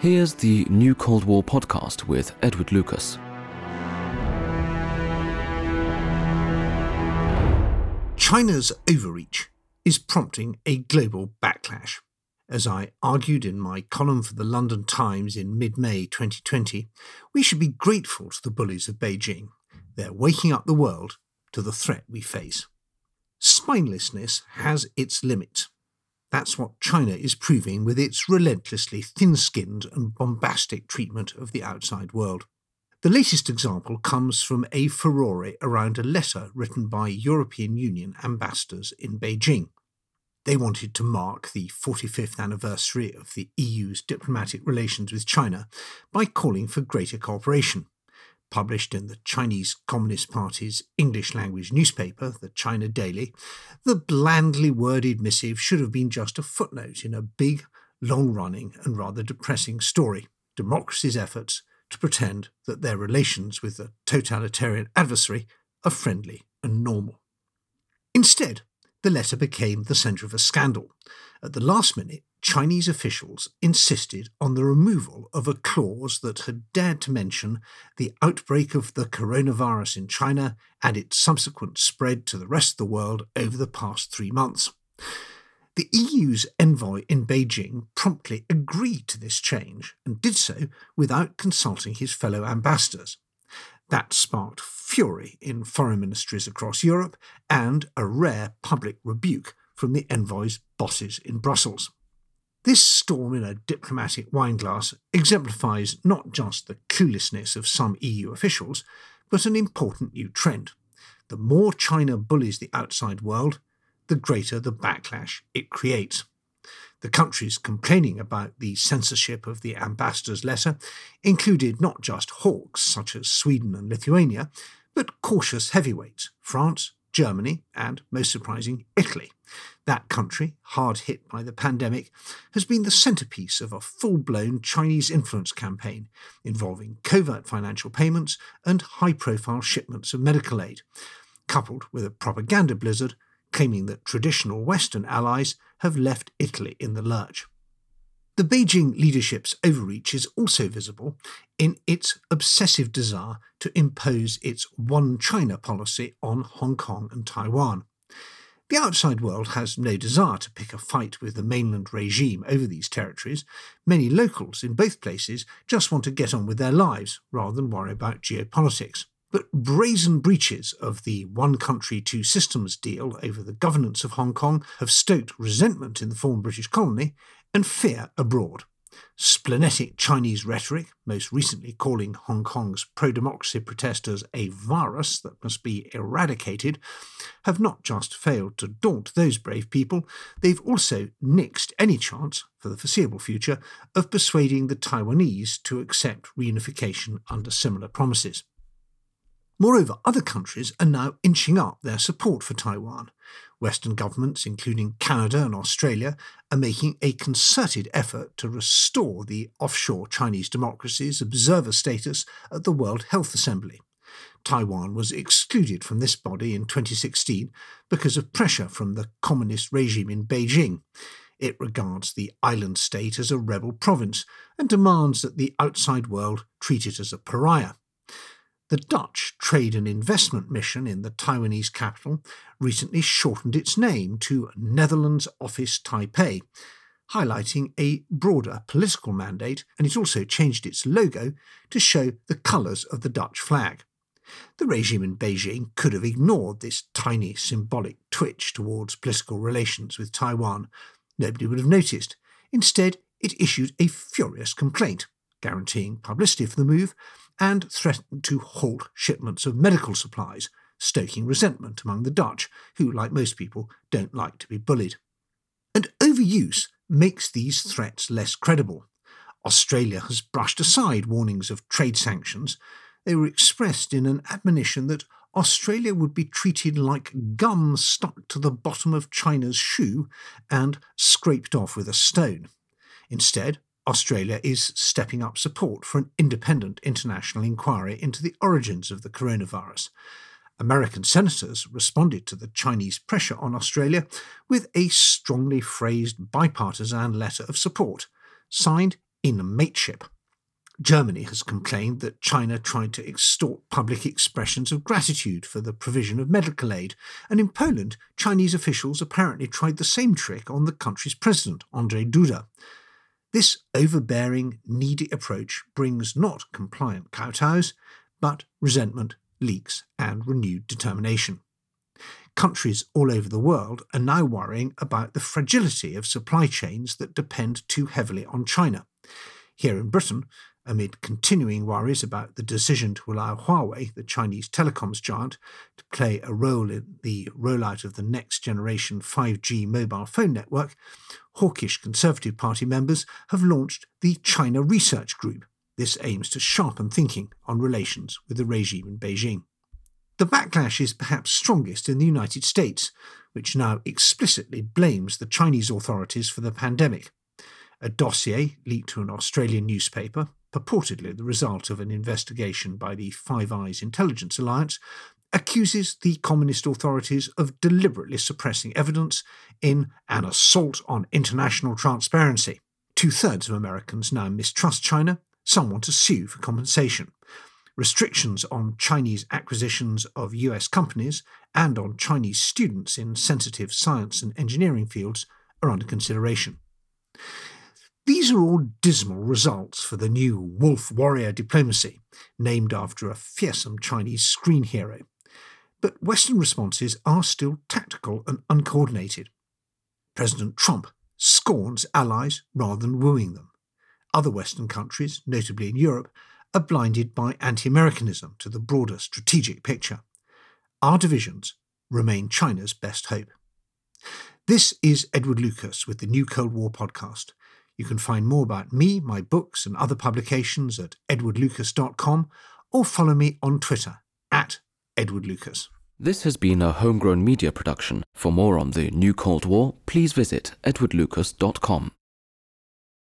Here's the New Cold War podcast with Edward Lucas. China's overreach is prompting a global backlash. As I argued in my column for the London Times in mid May 2020, we should be grateful to the bullies of Beijing. They're waking up the world to the threat we face. Spinelessness has its limits. That's what China is proving with its relentlessly thin skinned and bombastic treatment of the outside world. The latest example comes from a furore around a letter written by European Union ambassadors in Beijing. They wanted to mark the 45th anniversary of the EU's diplomatic relations with China by calling for greater cooperation published in the Chinese Communist Party's English language newspaper, the China Daily, the blandly worded missive should have been just a footnote in a big, long running, and rather depressing story democracy's efforts to pretend that their relations with the totalitarian adversary are friendly and normal. Instead, the letter became the centre of a scandal. At the last minute, Chinese officials insisted on the removal of a clause that had dared to mention the outbreak of the coronavirus in China and its subsequent spread to the rest of the world over the past three months. The EU's envoy in Beijing promptly agreed to this change and did so without consulting his fellow ambassadors. That sparked fury in foreign ministries across Europe and a rare public rebuke from the envoy's bosses in Brussels. This storm in a diplomatic wineglass exemplifies not just the cluelessness of some EU officials, but an important new trend. The more China bullies the outside world, the greater the backlash it creates. The countries complaining about the censorship of the ambassador's letter included not just hawks such as Sweden and Lithuania, but cautious heavyweights France, Germany, and, most surprising, Italy. That country, hard hit by the pandemic, has been the centrepiece of a full blown Chinese influence campaign involving covert financial payments and high profile shipments of medical aid, coupled with a propaganda blizzard claiming that traditional Western allies have left Italy in the lurch. The Beijing leadership's overreach is also visible in its obsessive desire to impose its one China policy on Hong Kong and Taiwan. The outside world has no desire to pick a fight with the mainland regime over these territories. Many locals in both places just want to get on with their lives rather than worry about geopolitics. But brazen breaches of the one country, two systems deal over the governance of Hong Kong have stoked resentment in the former British colony and fear abroad. Splenetic Chinese rhetoric, most recently calling Hong Kong's pro democracy protesters a virus that must be eradicated, have not just failed to daunt those brave people, they've also nixed any chance, for the foreseeable future, of persuading the Taiwanese to accept reunification under similar promises. Moreover, other countries are now inching up their support for Taiwan. Western governments, including Canada and Australia, are making a concerted effort to restore the offshore Chinese democracy's observer status at the World Health Assembly. Taiwan was excluded from this body in 2016 because of pressure from the communist regime in Beijing. It regards the island state as a rebel province and demands that the outside world treat it as a pariah. The Dutch Trade and Investment Mission in the Taiwanese capital recently shortened its name to Netherlands Office Taipei, highlighting a broader political mandate, and it also changed its logo to show the colours of the Dutch flag. The regime in Beijing could have ignored this tiny symbolic twitch towards political relations with Taiwan. Nobody would have noticed. Instead, it issued a furious complaint, guaranteeing publicity for the move and threatened to halt shipments of medical supplies, stoking resentment among the Dutch, who, like most people, don't like to be bullied. And overuse makes these threats less credible. Australia has brushed aside warnings of trade sanctions. They were expressed in an admonition that Australia would be treated like gum stuck to the bottom of China's shoe and scraped off with a stone. Instead, Australia is stepping up support for an independent international inquiry into the origins of the coronavirus. American senators responded to the Chinese pressure on Australia with a strongly phrased bipartisan letter of support, signed in mateship. Germany has complained that China tried to extort public expressions of gratitude for the provision of medical aid, and in Poland, Chinese officials apparently tried the same trick on the country's president, Andrzej Duda. This overbearing, needy approach brings not compliant kowtows, but resentment, leaks, and renewed determination. Countries all over the world are now worrying about the fragility of supply chains that depend too heavily on China. Here in Britain, amid continuing worries about the decision to allow Huawei, the Chinese telecoms giant, to play a role in the rollout of the next generation 5G mobile phone network, hawkish Conservative Party members have launched the China Research Group. This aims to sharpen thinking on relations with the regime in Beijing. The backlash is perhaps strongest in the United States, which now explicitly blames the Chinese authorities for the pandemic. A dossier leaked to an Australian newspaper purportedly the result of an investigation by the Five Eyes Intelligence Alliance, accuses the communist authorities of deliberately suppressing evidence in an assault on international transparency. Two thirds of Americans now mistrust China. Some want to sue for compensation. Restrictions on Chinese acquisitions of US companies and on Chinese students in sensitive science and engineering fields are under consideration. These are all dismal results for the new wolf warrior diplomacy, named after a fearsome Chinese screen hero. But Western responses are still tactical and uncoordinated. President Trump scorns allies rather than wooing them. Other Western countries, notably in Europe, are blinded by anti Americanism to the broader strategic picture. Our divisions remain China's best hope. This is Edward Lucas with the New Cold War podcast. You can find more about me, my books, and other publications at edwardlucas.com or follow me on Twitter at edwardlucas. This has been a homegrown media production. For more on the new Cold War, please visit edwardlucas.com.